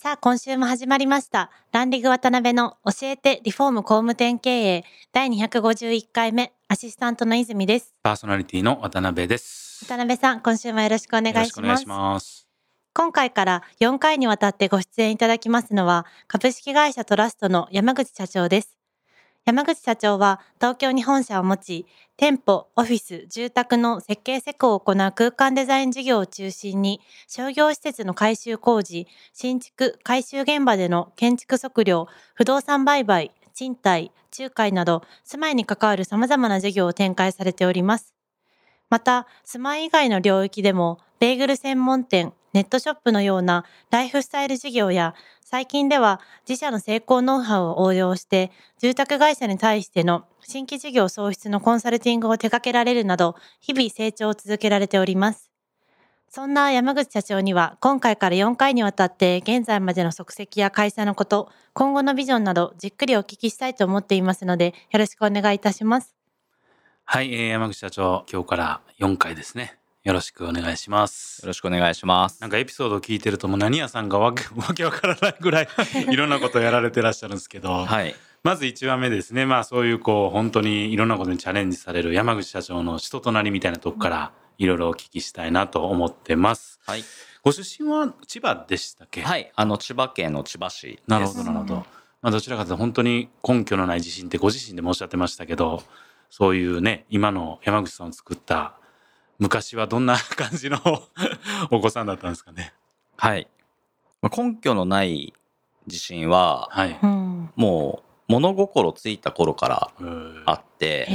さあ今週も始まりましたランディング渡辺の教えてリフォーム工務店経営第251回目アシスタントの泉ですパーソナリティの渡辺です。渡辺さん今週もよろしくお願いしますいします。今回から4回にわたってご出演いただきますのは株式会社トラストの山口社長です。山口社長は東京に本社を持ち、店舗、オフィス、住宅の設計施工を行う空間デザイン事業を中心に、商業施設の改修工事、新築、改修現場での建築測量、不動産売買、賃貸、仲介など、住まいに関わる様々な事業を展開されております。また、住まい以外の領域でも、ベーグル専門店、ネットショップのようなライフスタイル事業や、最近では自社の成功ノウハウを応用して、住宅会社に対しての新規事業創出のコンサルティングを手掛けられるなど、日々成長を続けられております。そんな山口社長には、今回から4回にわたって現在までの足跡や会社のこと、今後のビジョンなどじっくりお聞きしたいと思っていますので、よろしくお願いいたします。はい、えー山口社長、今日から4回ですね。よろしくお願いしますよ。ろしくお願いします。なんかエピソードを聞いてるともう何屋さんがわけ わけわからないぐらいいろんなことをやられてらっしゃるんですけど、はい。まず1話目ですね。まあそういうこう本当にいろんなことにチャレンジされる山口社長の人となりみたいなとこからいろいろお聞きしたいなと思ってます。はい。ご出身は千葉でしたっけ？はい。あの、千葉県の千葉市。なるほどなるほど。うんまあどちらかというと本当に根拠のない自信ってご自身でもおっしゃってましたけど、そういうね今の山口さんを作った昔はどんな感じの お子さんだったんですかね。はい。まあ根拠のない自信は、はい。うん。もう、物心ついた頃からあって。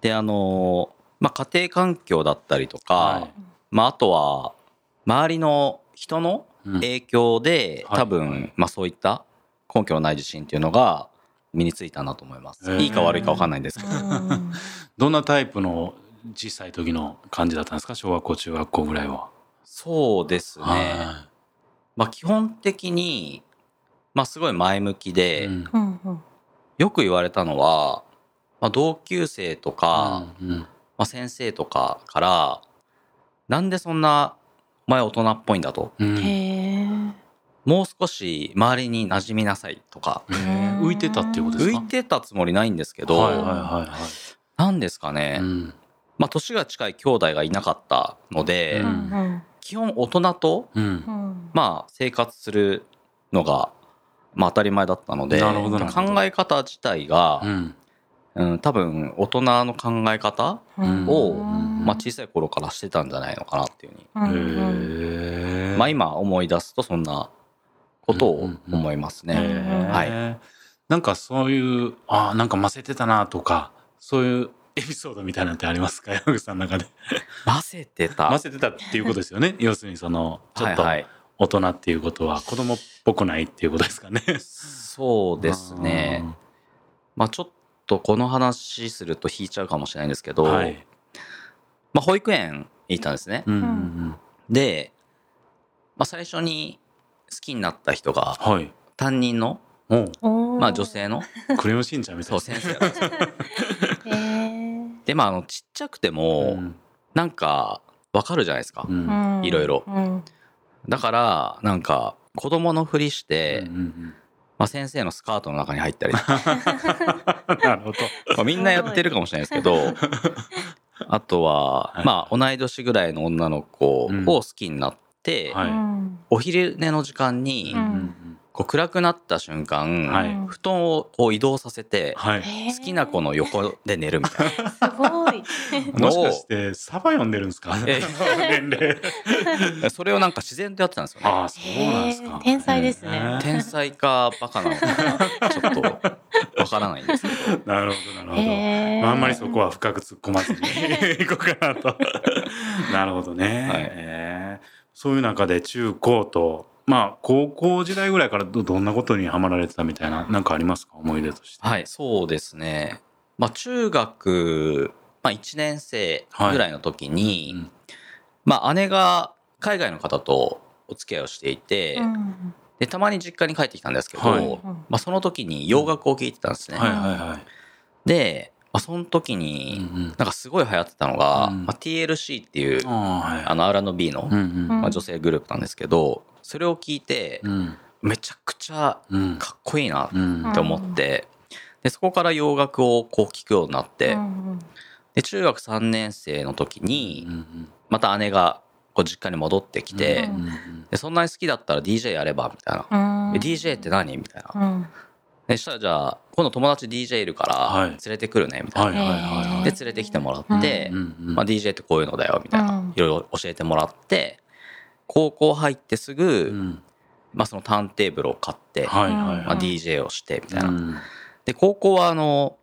で、あの、まあ、家庭環境だったりとか、はいまあ、あとは、周りの人のうん影響で、はい多分、まあ、そういった根拠のない自信っていうのが身についたなと思います。いいか悪いか分かんないんですけど。うん どんなタイプの小さい時の感じだったんですか小学校中学校ぐらいは。そうですね。はまあ、基本的に、まあ、すごい前向きで、うんよく言われたのは、まあ、同級生とか、うんうんまあ、先生とかから、なんでそんな、お前大人っぽいんだと。うん。もう少し周りに馴染みなさいとか。浮いてたっていうことですか浮いてたつもりないんですけど、はいはいはいはい。なんですかね、うんまあ、年が近い兄弟がいなかったので、ううん。ん基本大人と、うん。うん。まあ、生活するのが、まあ、当たり前だったので考え方自体が、うん。うん、多分大人の考え方うん。を、うん。まあ、小さい頃からしてたんじゃないのかなっていうふうに、まあ、今思い出すとそんなことを思いますね。はい。なんかそういうあーなんかませてたなとかそういうエピソードみたいなのってありますか？山口さんの中で。混ぜてた。ませてたっていうことですよね？要するにそのちょっと大人っていうことは子供っぽくないっていうことですかね？そうですね。まあ、ちょっとこの話すると引いちゃうかもしれないんですけど、はい。まあ、保育園に行ったんですね。うんうんうん。で、まあ、最初に好きになった人がはい。担任の、まあ、女性の。クレヨンしんちゃんみたい。そうな先生でまああのちっちゃくても、うん。なんかわかるじゃないですか、うん。うん。いろいろ。うん。だからなんか子供のふりして、うんうんまあ、先生のスカートの中に入ったり なるほど。まあみんなやってるかもしれないですけど。あとは、はい。まあ同い年ぐらいの女の子を好きになって、はい。うん。お昼寝の時間に、うんうんこう暗くなった瞬間、はい。うん布団をこう移動させて、はい。好きな子の横で寝るみたいな。すごい。もしかしてサバ読んでるんですか？え年齢。それをなんか自然とやってたんですよね。ああそうなんですか。天才ですね。天才かバカなのかちょっとわからないんですけど。なるほどなるほど、まあ、あんまりそこは深く突っ込まずにいこうかなと。なるほどね、はい。そういう中で中高とまあ高校時代ぐらいからどどんなことにハマられてたみたいななんかありますか？思い出として。はい、そうですね。まあ、中学、まあ、1年生ぐらいの時に、うんまあ、姉が海外の方とお付き合いをしていて、うんで、たまに実家に帰ってきたんですけど、はいまあ、その時に洋楽を聴いてたんですね。はいはいはい。で、まあ、その時うんに、うん。なんかすごい流行ってたのが、うん。まあ、TLC っていう、あの R&B の、うんうん。まあ、女性グループなんですけど、それを聞いて、うん。めちゃくちゃうん。かっこいいなうん。って思って、でそこから洋楽をこう聴くようになって、うんで中学3年生の時うんにうん。また姉がこう実家に戻ってきて、でそんなに好きだったら DJ やればみたいな。うん「え DJ って何?」みたいな。うんでしたらじゃあ今度友達 DJ いるからはい。連れてくるねみたいな。で連れてきてもらって、まあ、DJ ってこういうのだよみたいな、うん。いろいろ教えてもらって高校入ってすぐ、うん。まあ、そのターンテーブルを買って、はいはいうんまあ、はい。DJ をしてみたいな。うん。で高校はあの、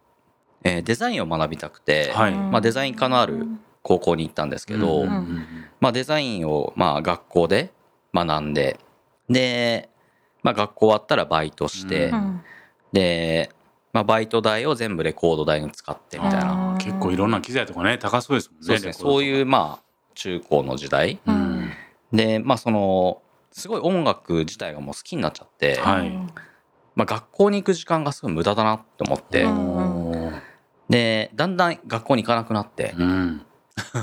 えーデザインを学びたくて、はい。まあ、デザイン科のある高校に行ったんですけど、まあ、デザインをまあ学校で学んでで、まあ、学校終わったらバイトして、ううんで、まあ、バイト代を全部レコード代に使ってみたいな、うん結構いろんな機材とかね高そうですもんね。そうですね。そういうまあ中高の時代。うん。でまあそのすごい音楽自体がもう好きになっちゃって、はい。まあ、学校に行く時間がすごい無駄だなって思って、でだんだん学校に行かなくなって、うん。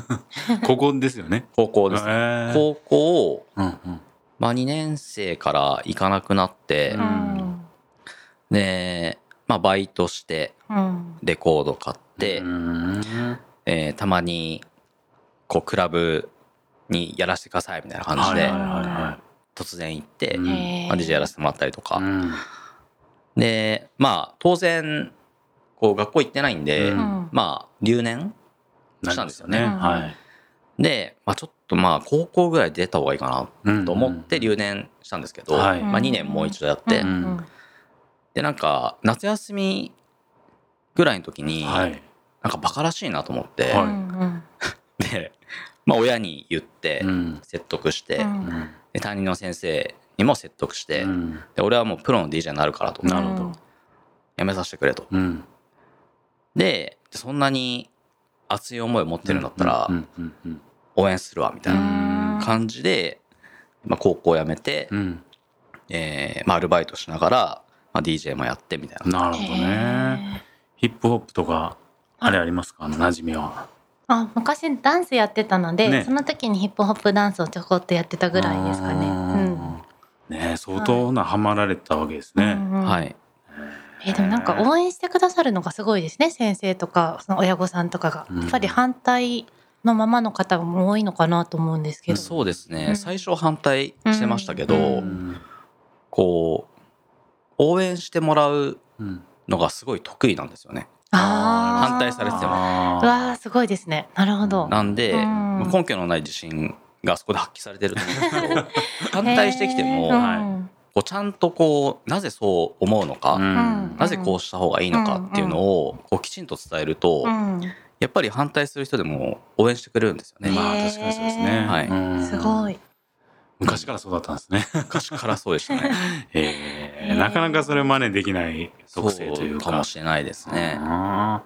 ここですよね。高校です。ね、へー。高校を、うんうん。まあ、2年生から行かなくなって、ううんんで、まあ、バイトしてうん。レコード買って、うん。えーたまにこうクラブにやらせてくださいみたいな感じで突然行って、うん。まあ、DJ やらせてもらったりとか、い。うん。でまあ当然こう学校行ってないんで、うん。まあ留年したんですよね。で、まあ、ちょっとまあ高校ぐらい出た方がいいかなと思って留年したんですけど、はい。まあ、2年もう一度やって、うんでなんか夏休みぐらいの時に、はい。なんかバカらしいなと思って、はい。う んで、まあ、親に言ってうん。説得して、うん。うんで担任の先生にも説得して、うん。で俺はもうプロの DJ になるからと。なるほど。やめさせてくれと。うん。でそんなに熱い思いを持ってるんだったら応援するわみたいなうん。感じで、まあ、高校辞めて、うん。えーまあ、アルバイトしながら、まあ、DJ もやってみたいな。なるほどね。ヒップホップとかあれありますか？あの馴染みは。あ昔ダンスやってたので、ね。その時にヒップホップダンスをちょこっとやってたぐらいですかね。うん。ね相当なハマられたわけですね。うんうん。はい、えーでもなんか応援してくださるのがすごいですね先生とかその親御さんとかが、うん。やっぱり反対のままの方も多いのかなと思うんですけど。そうですね、うん。最初反対してましたけど、うん。うん。こう応援してもらううん。のがすごい得意なんですよね。あー。反対されてても。わーすごいですね。なるほど。なんで、うん。まあ根拠のない自信がそこで発揮されてると思うんですけど反対してきても、はい。うんこうちゃんとこうなぜそう思うのか、うん。なぜこうした方がいいのかっていうのをこうきちんと伝えると、うん。やっぱり反対する人でも応援してくれるんですよね。まあ確かにそうですね。はい。うん。すごい昔からそうだったんですね。昔からそうでしたね。えーなかなかそれ真似できない特性というか。かもしれないですね。うん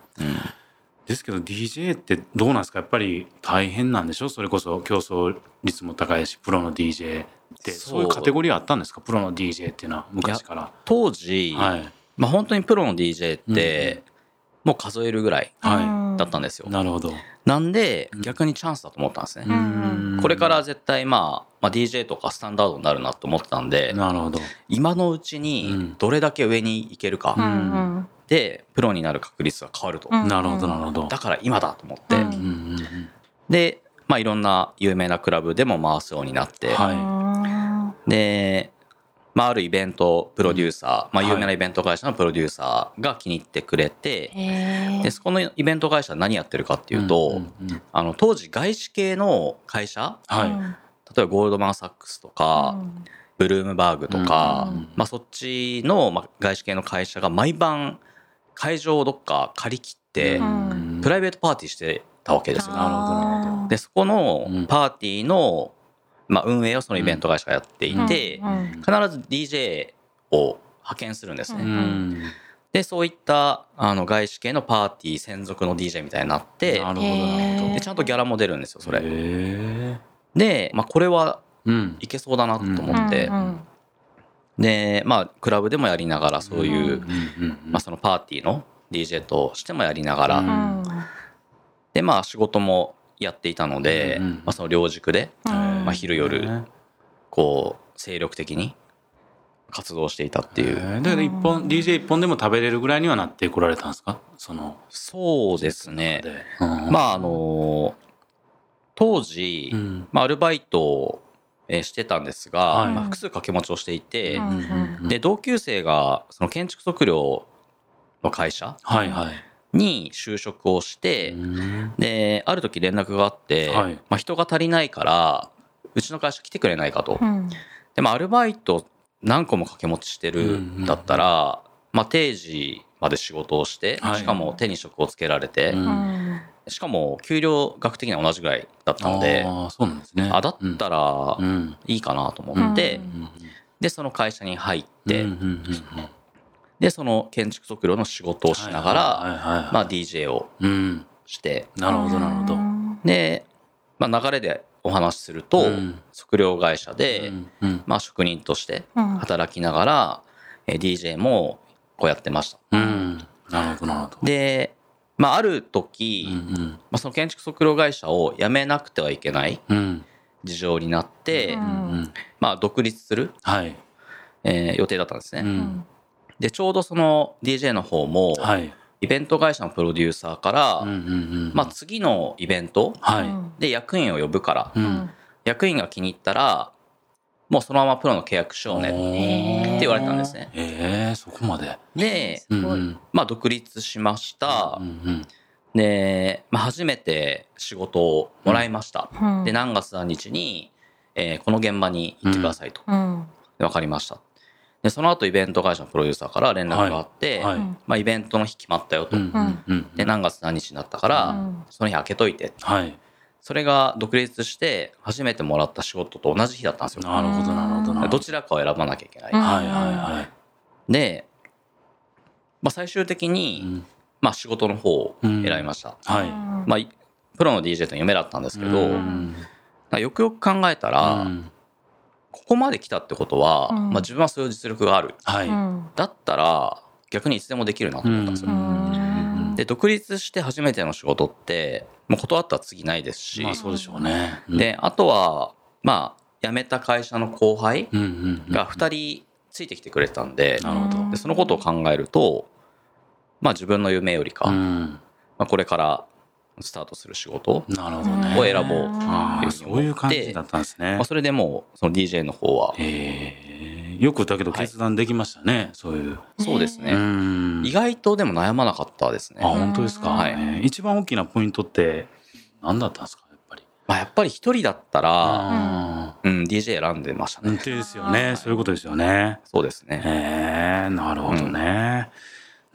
ですけど DJ ってどうなんですか？やっぱり大変なんでしょ？それこそ競争率も高いしプロの DJ ってそういうカテゴリーあったんですか？プロの DJ っていうのは昔から。当時、はい。まあ本当にプロの DJ って、もう数えるぐらいはだったんですよ。なるほど。なんでうん逆にチャンスだと思ったんですね。んこれから絶対まあ、まあ、DJ とかスタンダードになるなと思ってたんでなるほど。今のうちうんにどれだけ上に行けるか、でプロになる確率が変わると、うんなるほどなるほど。だから今だと思って、で、まあ、いろんな有名なクラブでも回すようになって、はいうんで、まあ、あるイベントプロデューサー、まあ、はい有名なイベント会社のプロデューサーが気に入ってくれて、でそこのイベント会社は何やってるかっていうと、んんうん。あの当時外資系の会社はい。うん。例えばゴールドマン・サックスとか、うん。ブルームバーグとか、うんまあ、そっちの、まあ、外資系の会社が毎晩会場をどっか借り切って、うん。プライベートパーティーしてたわけですよ。なるほどなるほど。でそこのうん。パーティーの、まあ、運営をそのイベント会社がやっていて、うん必ず DJ を派遣するんですね。ううん。でそういったあの外資系のパーティー専属の DJ みたいになってなるほどなるほど。でちゃんとギャラも出るんですよそれ。で、まあ、これはうん。いけそうだなと思って、うんうんでまあクラブでもやりながらそういう、まあ、そのパーティーの DJ としてもやりながら、でまあ仕事もやっていたので、うんまあ、その両軸でうん。まあ昼夜こう精力的に活動していたっていう、だけど一本 DJ 一本でも食べれるぐらいにはなってこられたんですか？そのそうですね。で。うん。まああの当時、うん。まあ、アルバイトをえーしてたんですが、はい。まあ、複数掛け持ちをしていて、うんうん。で同級生がその建築測量の会社はいはいに就職をして、うん。である時連絡があって、はい。まあ、人が足りないからうちの会社来てくれないかと。うん。でもアルバイト何個も掛け持ちしてるんだったら、まあ、定時まで仕事をして、はい。しかも手に職をつけられて、うん。うんしかも給料額的には同じぐらいだったのでああそうなんですね。あだったらうん。うん。いいかなと思って、うんでその会社に入って、うんうんうんうんでその建築測量の仕事をしながら、はいはい。はいはいまあ、DJ をうんして。なるほどなるほど。で、まあ、流れでお話しすると、うん。測量会社で、うんうん。まあ、職人としてうん。働きながら、えー DJ もこうやってました。うん。なるほどなるほど。で、まあ、ある時、うんまあ、その建築測量会社を辞めなくてはいけないうん。うん事情になって、うん。うんまあ、独立する、はい。えー予定だったんですね。うんでちょうどその DJ の方も、はい。イベント会社のプロデューサーから、うんうんうんまあ、次のイベントはい。で役員を呼ぶから、うん。役員が気に入ったらもうそのままプロの契約しようねって言われたんですね。ええそこまで。で、うんまあ、独立しました。うん。うんで、まあ、初めて仕事をもらいました。うん。で、何月何日に、えーこの現場に行ってくださいと。うん。で、分かりました。で、その後イベント会社のプロデューサーから連絡があって、はい。うんまあ、イベントの日決まったよと。うんうんうんで、何月何日になったから、うん。その日開けといて。はい。それが独立して初めてもらった仕事と同じ日だったんですよ。なるほどなるほどな。るほどちらかを選ばなきゃいけない。うんはいはいはい。で、まあ、最終的に、うん。まあ、仕事の方を選びました。はい。まあ、いプロの DJ という夢だったんですけど、うん。よくよく考えたら、うんここまで来たってことは、うん。まあ、自分はそういう実力がある。はい。うん。だったら、逆にいつでもできるなと思ったんですよ。うん。で、独立して初めての仕事って、もう断ったら次ないですし、まあそうでしょうね。で、あとは、まあ、辞めた会社の後輩うんうんうんが2人ついてきてくれてたんで、なるほど。でそのことを考えると、まあ自分の夢よりか、まうん。あ、これからスタートする仕事、を選ぼうっていうそういう感じだったんですね。まあ、それでもうその DJ の方は、ええよくだけど決断できましたねそういう。そうですね、うん。意外とでも悩まなかったですね。あ本当ですか。はい。えー一番大きなポイントって何だったんですかやっぱり。まあ、やっぱり一人だったら、あうん、DJ 選んでましたあね。ですよね。そういうことですよね。そうですね。へえなるほどね、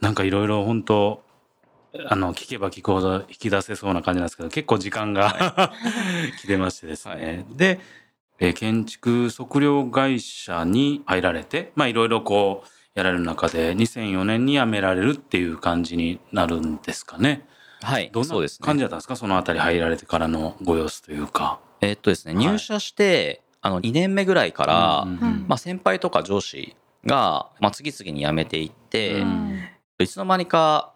なんかいろいろ本当あの聞けば聞くほど引き出せそうな感じなんですけど結構時間が、来てましてですね、で、えー建築測量会社に入られてまあいろいろこうやられる中で2004年に辞められるっていう感じになるんですかね。はい、どんなそうですね。感じだったんですか？そのあたり入られてからのご様子というか。えっとですね、はい。入社して、あの、2年目ぐらいから、うんうんうん。まあ、先輩とか上司が、まあ、次々に辞めていって、うん。いつの間にか、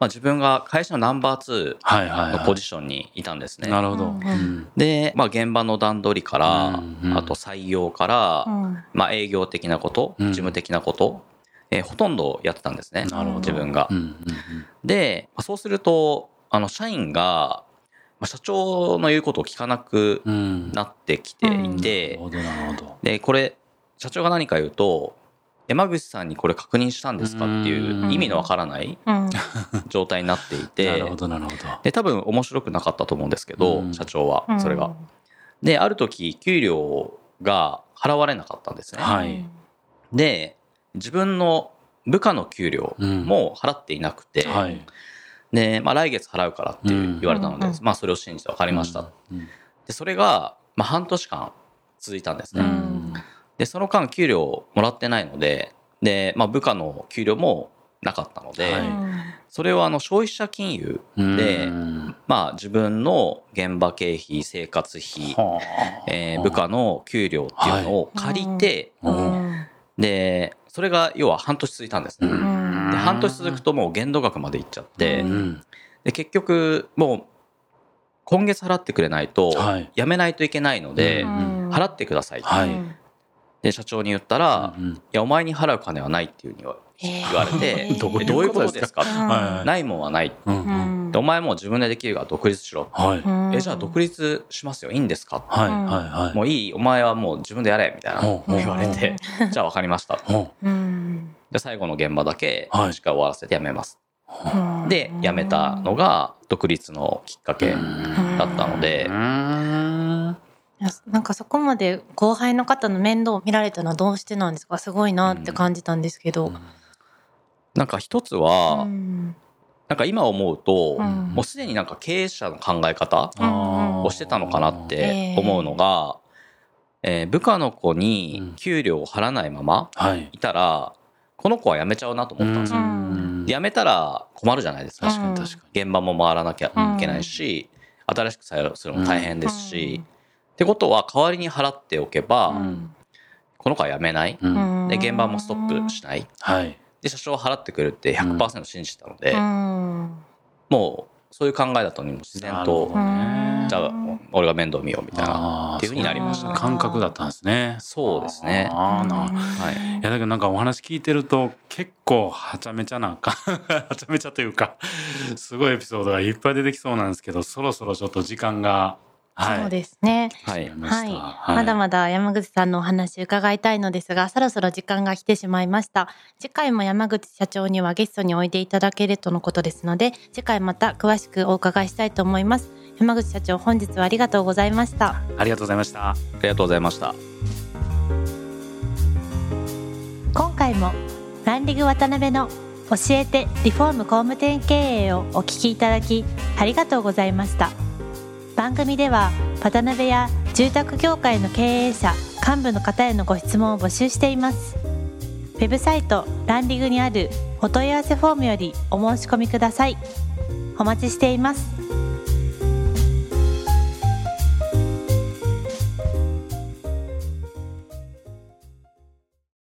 まあ、自分が会社のナンバー2はいはいはい。のポジションにいたんですね。なるほど。うんうんで、まあ、現場の段取りから、うんうんあと採用から、うんまあ、営業的なこと、うん事務的なこと、えーほとんどやってたんですね。なるほど自分がうん。うんで、まあそうすると、あの、社員が、まあ、社長の言うことを聞かなくうんうん。なってきていて、なるほどなるほど。で、これ、社長が何か言うと、山口さんにこれ確認したんですかっていう意味のわからないうん状態になっていなてるほ、どなるほど。で、多分面白くなかったと思うんですけど、うん社長は、それが。で、ある時、給料が払われなかったんですね。はいで、自分の部下の給料うんも払っていなくて、はい。で、まあ来月払うからって言われたので、うんまあそれを信じて分かりました。うん。で、それが、まあ半年間続いたんですうね。んでその間給料もらってないのでで、まあ、部下の給料もなかったので、はい。それをあの消費者金融でうん。まあ自分の現場経費生活費、はあ。えー部下の給料っていうのを借りて、ううん。んでそれが要は半年続いたんですね。うん。で半年続くともう限度額までいっちゃって、うん。で結局もう今月払ってくれないとはい。やめないといけないので、うん。払ってください、はいで社長に言ったら、いうん。やお前に払う金はないっていうふうに言われて、えー。どういうえどういうこととですすか？うん。はいないもんはない、うんううんん。でお前もう自分でできるから独立しろ、はい。うん。えじゃあ独立しますよ。いいんですか、はいはいはい。もういいお前はもう自分でやれみたいな。言われてじゃあ分かりました。ほうん。で最後の現場だけはい。しっかり終わらせて辞めます、うん。で辞めたのが独立のきっかけうんだったので、うん。いやなんかそこまで後輩の方の面倒を見られたのはどうしてなんですか？すごいなって感じたんですけど。なんか一つは、うん。なんか今思うと、うん。もうすでになんか経営者の考え方うんをしてたのかなっええ。て思うのが、えー部下の子に給料を払わないままはい。いたらこの子は辞めちゃうなと思ったんですよ。ん。で辞めたら困るじゃないですか。確かに確か現場も回らなきゃいけないし、新しく採用するのも大変ですし、うんってことは代わりに払っておけば、うん。この子は辞めない。うん。で現場もストップしない。はい。で社長は払ってくれるって100%信じたので、うん。もうそういう考えだったのにも自然とね。じゃあ俺が面倒見ようみたいなっていうふうになりましたね。感覚だったんですね。そうですね。あーなはい。いやだけどなんかお話聞いてると結構はちゃめちゃなんか はちゃめちゃというかすごいエピソードがいっぱい出てきそうなんですけどそろそろちょっと時間がはいそうですね。はいはい、まだまだ山口さんのお話伺いたいのですが、そろそろ時間が来てしまいました。次回も山口社長にはゲストにおいでいただけるとのことですので、次回また詳しくお伺いしたいと思います。山口社長、本日はありがとうございました。ありがとうございましたありがとうございました今回もランディグ渡辺の教えてリフォーム工務店経営をお聞きいただきありがとうございました番組では渡辺や住宅業界の経営者幹部の方へのご質問を募集しています。ウェブサイトランディングにあるお問い合わせフォームよりお申し込みください。お待ちしています。